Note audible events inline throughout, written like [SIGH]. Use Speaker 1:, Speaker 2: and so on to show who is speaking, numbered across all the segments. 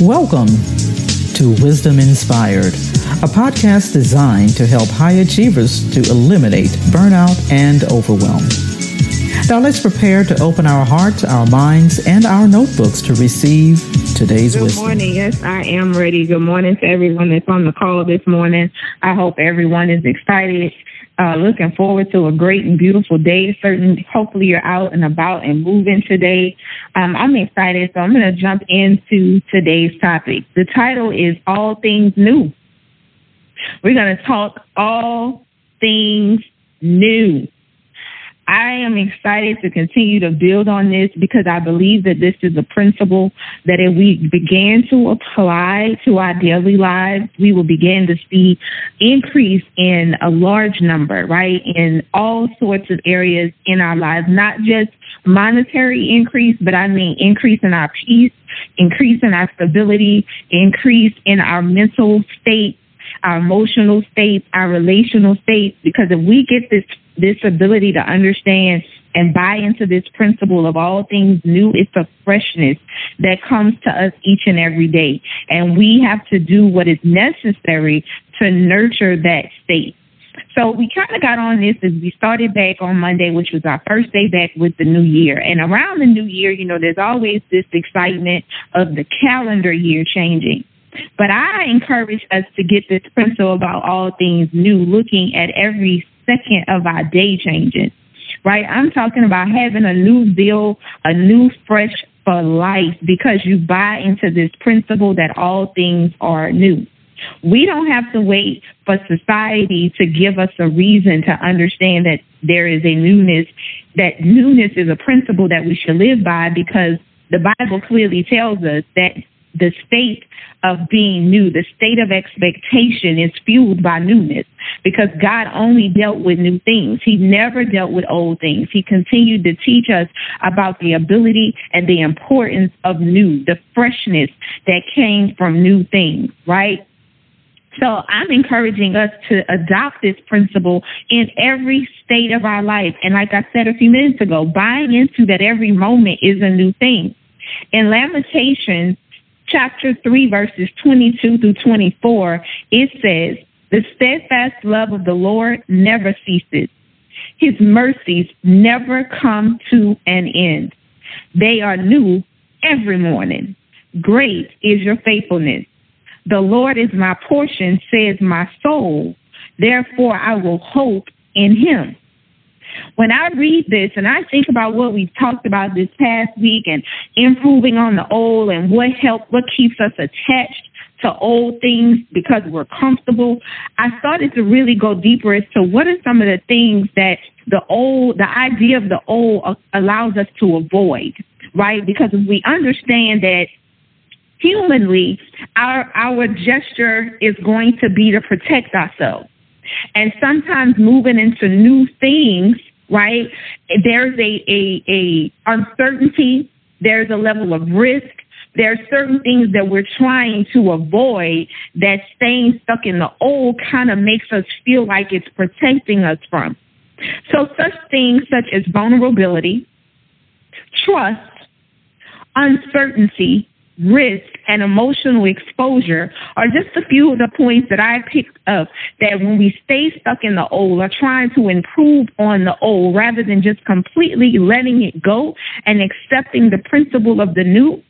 Speaker 1: Welcome to Wisdom Inspired, a podcast designed to help high achievers to eliminate burnout and overwhelm. Now let's prepare to open our hearts, our minds, and our notebooks to receive today's wisdom.
Speaker 2: Good
Speaker 1: wisdom.
Speaker 2: morning. Yes, I am ready. Good morning to everyone that's on the call this morning. I hope everyone is excited. Uh, looking forward to a great and beautiful day. Certain, hopefully you're out and about and moving today. Um, I'm excited, so I'm going to jump into today's topic. The title is All Things New. We're going to talk all things new. I am excited to continue to build on this because I believe that this is a principle that if we began to apply to our daily lives, we will begin to see increase in a large number, right? In all sorts of areas in our lives, not just monetary increase, but I mean increase in our peace, increase in our stability, increase in our mental state, our emotional states, our relational states, because if we get this this ability to understand and buy into this principle of all things new, it's a freshness that comes to us each and every day. And we have to do what is necessary to nurture that state. So we kind of got on this as we started back on Monday, which was our first day back with the new year. And around the new year, you know, there's always this excitement of the calendar year changing. But I encourage us to get this principle about all things new, looking at every second of our day changing. Right? I'm talking about having a new zeal, a new fresh for life because you buy into this principle that all things are new. We don't have to wait for society to give us a reason to understand that there is a newness, that newness is a principle that we should live by because the Bible clearly tells us that the state of being new, the state of expectation is fueled by newness because God only dealt with new things. He never dealt with old things. He continued to teach us about the ability and the importance of new, the freshness that came from new things, right? So I'm encouraging us to adopt this principle in every state of our life. And like I said a few minutes ago, buying into that every moment is a new thing. In Lamentations, chapter 3, verses 22 through 24, it says, The steadfast love of the Lord never ceases. His mercies never come to an end. They are new every morning. Great is your faithfulness. The Lord is my portion, says my soul. Therefore, I will hope in him. When I read this and I think about what we've talked about this past week and improving on the old and what help, what keeps us attached to old things because we're comfortable, I started to really go deeper as to what are some of the things that the old, the idea of the old allows us to avoid, right? Because we understand that humanly, our our gesture is going to be to protect ourselves. And sometimes moving into new things, right? There's a, a, a uncertainty. There's a level of risk. There are certain things that we're trying to avoid that staying stuck in the old kind of makes us feel like it's protecting us from. So such things such as vulnerability, trust, uncertainty, risk, and emotional exposure are just a few of the points that I picked up that when we stay stuck in the old or trying to improve on the old rather than just completely letting it go and accepting the principle of the new,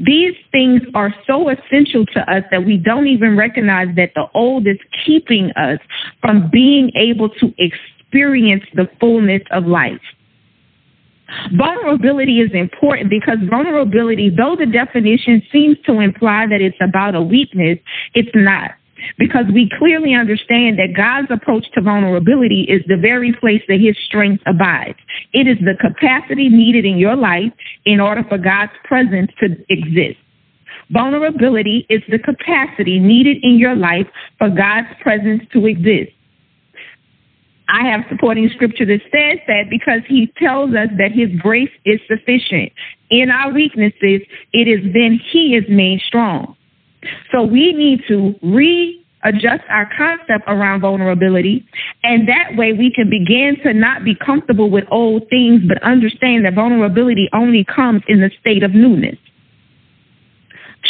Speaker 2: these things are so essential to us that we don't even recognize that the old is keeping us from being able to experience the fullness of life. Vulnerability is important because vulnerability, though the definition seems to imply that it's about a weakness, it's not. Because we clearly understand that God's approach to vulnerability is the very place that his strength abides. It is the capacity needed in your life in order for God's presence to exist. Vulnerability is the capacity needed in your life for God's presence to exist. I have supporting scripture that says that because he tells us that his grace is sufficient. In our weaknesses, it is then he is made strong. So we need to readjust our concept around vulnerability, and that way we can begin to not be comfortable with old things, but understand that vulnerability only comes in the state of newness.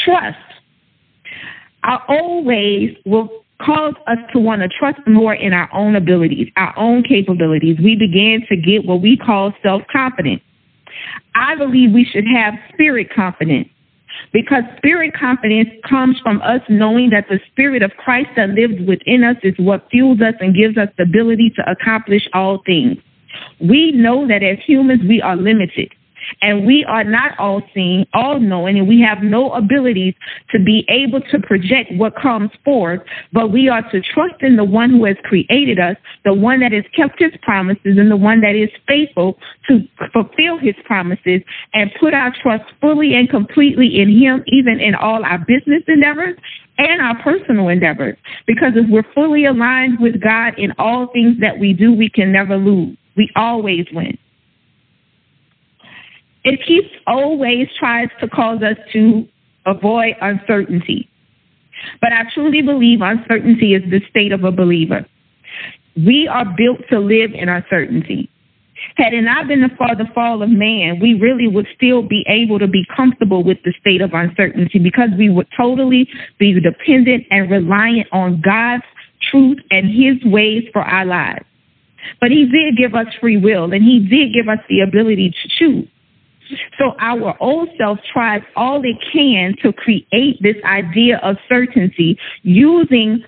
Speaker 2: Trust Our old ways will cause us to want to trust more in our own abilities, our own capabilities. We begin to get what we call self confidence. I believe we should have spirit confidence because spirit confidence comes from us knowing that the spirit of Christ that lives within us is what fuels us and gives us the ability to accomplish all things. We know that as humans, we are limited and we are not all seeing, all knowing, and we have no abilities to be able to project what comes forth, but we are to trust in the one who has created us, the one that has kept his promises, and the one that is faithful to fulfill his promises and put our trust fully and completely in him, even in all our business endeavors and our personal endeavors. Because if we're fully aligned with God in all things that we do, we can never lose. We always win. It keeps always tries to cause us to avoid uncertainty. But I truly believe uncertainty is the state of a believer. We are built to live in uncertainty. Had it not been for the fall of man, we really would still be able to be comfortable with the state of uncertainty because we would totally be dependent and reliant on God's truth and his ways for our lives. But he did give us free will and he did give us the ability to choose. So our old self tries all it can to create this idea of certainty using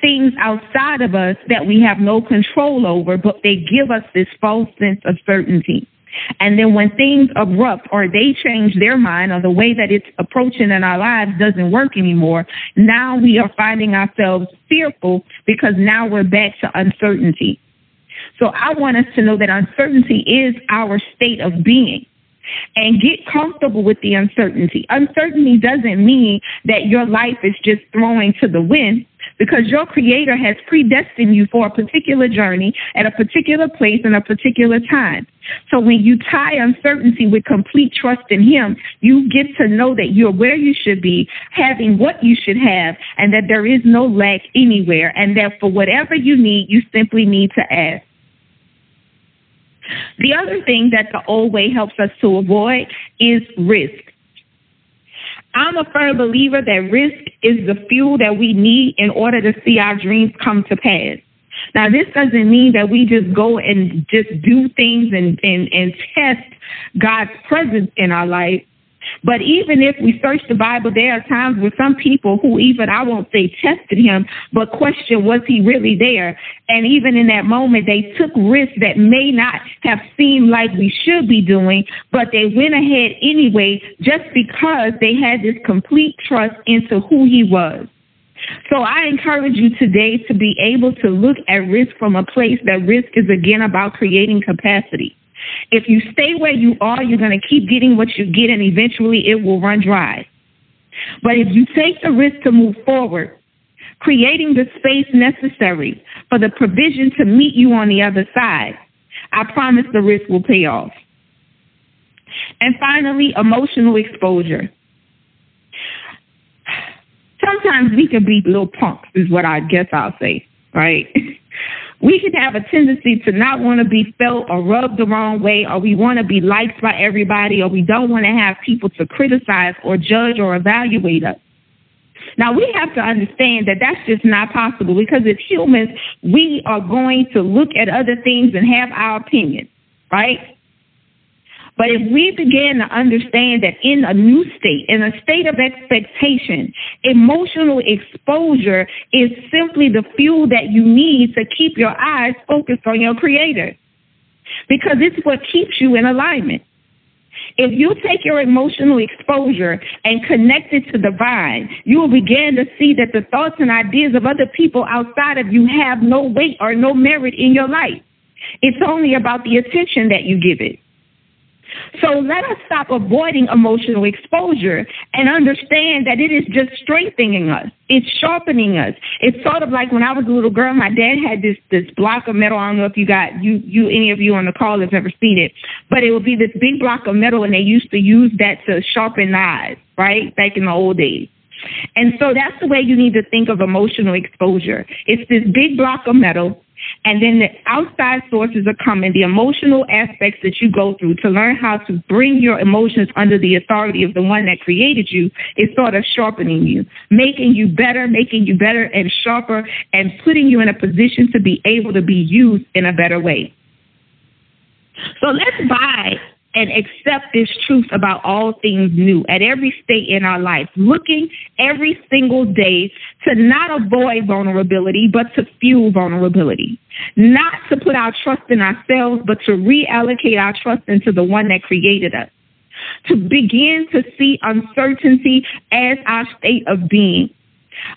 Speaker 2: things outside of us that we have no control over, but they give us this false sense of certainty. And then when things erupt or they change their mind or the way that it's approaching in our lives doesn't work anymore, now we are finding ourselves fearful because now we're back to uncertainty. So I want us to know that uncertainty is our state of being and get comfortable with the uncertainty. Uncertainty doesn't mean that your life is just throwing to the wind because your creator has predestined you for a particular journey at a particular place and a particular time. So when you tie uncertainty with complete trust in him, you get to know that you're where you should be, having what you should have, and that there is no lack anywhere, and that for whatever you need, you simply need to ask. The other thing that the old way helps us to avoid is risk. I'm a firm believer that risk is the fuel that we need in order to see our dreams come to pass. Now, this doesn't mean that we just go and just do things and, and, and test God's presence in our life. But even if we search the Bible, there are times where some people who even, I won't say tested him, but question, was he really there? And even in that moment, they took risks that may not have seemed like we should be doing, but they went ahead anyway just because they had this complete trust into who he was. So I encourage you today to be able to look at risk from a place that risk is again about creating capacity. If you stay where you are, you're going to keep getting what you get, and eventually it will run dry. But if you take the risk to move forward, creating the space necessary for the provision to meet you on the other side, I promise the risk will pay off. And finally, emotional exposure. Sometimes we can be little punks, is what I guess I'll say, right? [LAUGHS] we can have a tendency to not want to be felt or rubbed the wrong way, or we want to be liked by everybody, or we don't want to have people to criticize or judge or evaluate us. Now, we have to understand that that's just not possible because as humans, we are going to look at other things and have our opinion, right? But if we begin to understand that in a new state, in a state of expectation, emotional exposure is simply the fuel that you need to keep your eyes focused on your creator. Because it's what keeps you in alignment. If you take your emotional exposure and connect it to the vine, you will begin to see that the thoughts and ideas of other people outside of you have no weight or no merit in your life. It's only about the attention that you give it. So let us stop avoiding emotional exposure and understand that it is just strengthening us. It's sharpening us. It's sort of like when I was a little girl, my dad had this this block of metal. I don't know if you got you you any of you on the call have ever seen it, but it would be this big block of metal, and they used to use that to sharpen knives, right? Back in the old days. And so that's the way you need to think of emotional exposure. It's this big block of metal And then the outside sources are coming, the emotional aspects that you go through to learn how to bring your emotions under the authority of the one that created you is sort of sharpening you, making you better, making you better and sharper, and putting you in a position to be able to be used in a better way. So let's buy and accept this truth about all things new at every state in our life, looking every single day to not avoid vulnerability, but to fuel vulnerability. Not to put our trust in ourselves, but to reallocate our trust into the one that created us. To begin to see uncertainty as our state of being.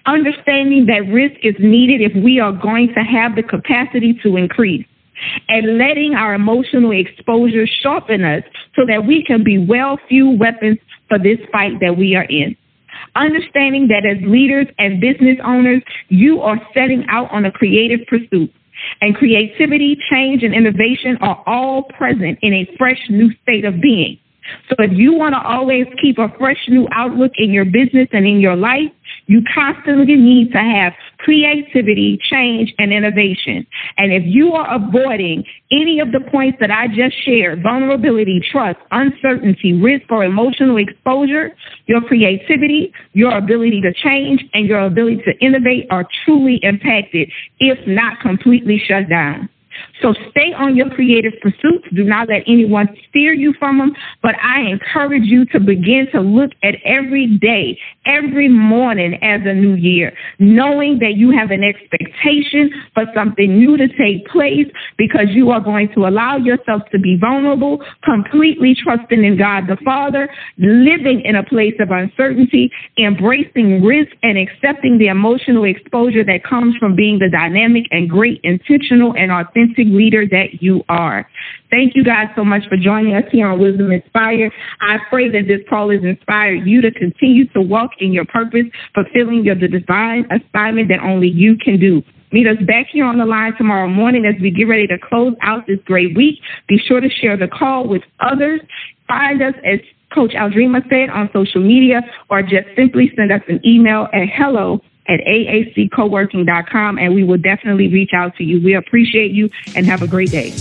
Speaker 2: Understanding that risk is needed if we are going to have the capacity to increase and letting our emotional exposure sharpen us so that we can be well fueled weapons for this fight that we are in. Understanding that as leaders and business owners, you are setting out on a creative pursuit. And creativity, change, and innovation are all present in a fresh new state of being. So if you want to always keep a fresh new outlook in your business and in your life, you constantly need to have creativity, change, and innovation. And if you are avoiding any of the points that I just shared, vulnerability, trust, uncertainty, risk, or emotional exposure, your creativity, your ability to change, and your ability to innovate are truly impacted, if not completely shut down. So stay on your creative pursuits. Do not let anyone steer you from them. But I encourage you to begin to look at every day, every morning as a new year, knowing that you have an expectation for something new to take place because you are going to allow yourself to be vulnerable, completely trusting in God the Father, living in a place of uncertainty, embracing risk, and accepting the emotional exposure that comes from being the dynamic and great, intentional, and authentic leader that you are. Thank you guys so much for joining us here on Wisdom Inspired. I pray that this call has inspired you to continue to walk in your purpose, fulfilling your divine assignment that only you can do. Meet us back here on the line tomorrow morning as we get ready to close out this great week. Be sure to share the call with others. Find us as Coach Aldrima said on social media or just simply send us an email at hello at aaccoworking.com, and we will definitely reach out to you. We appreciate you and have a great day.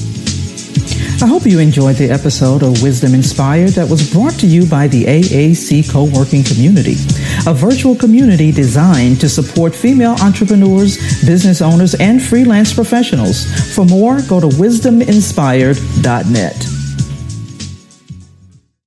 Speaker 1: I hope you enjoyed the episode of Wisdom Inspired that was brought to you by the AAC Co-working Community, a virtual community designed to support female entrepreneurs, business owners, and freelance professionals. For more, go to wisdominspired.net.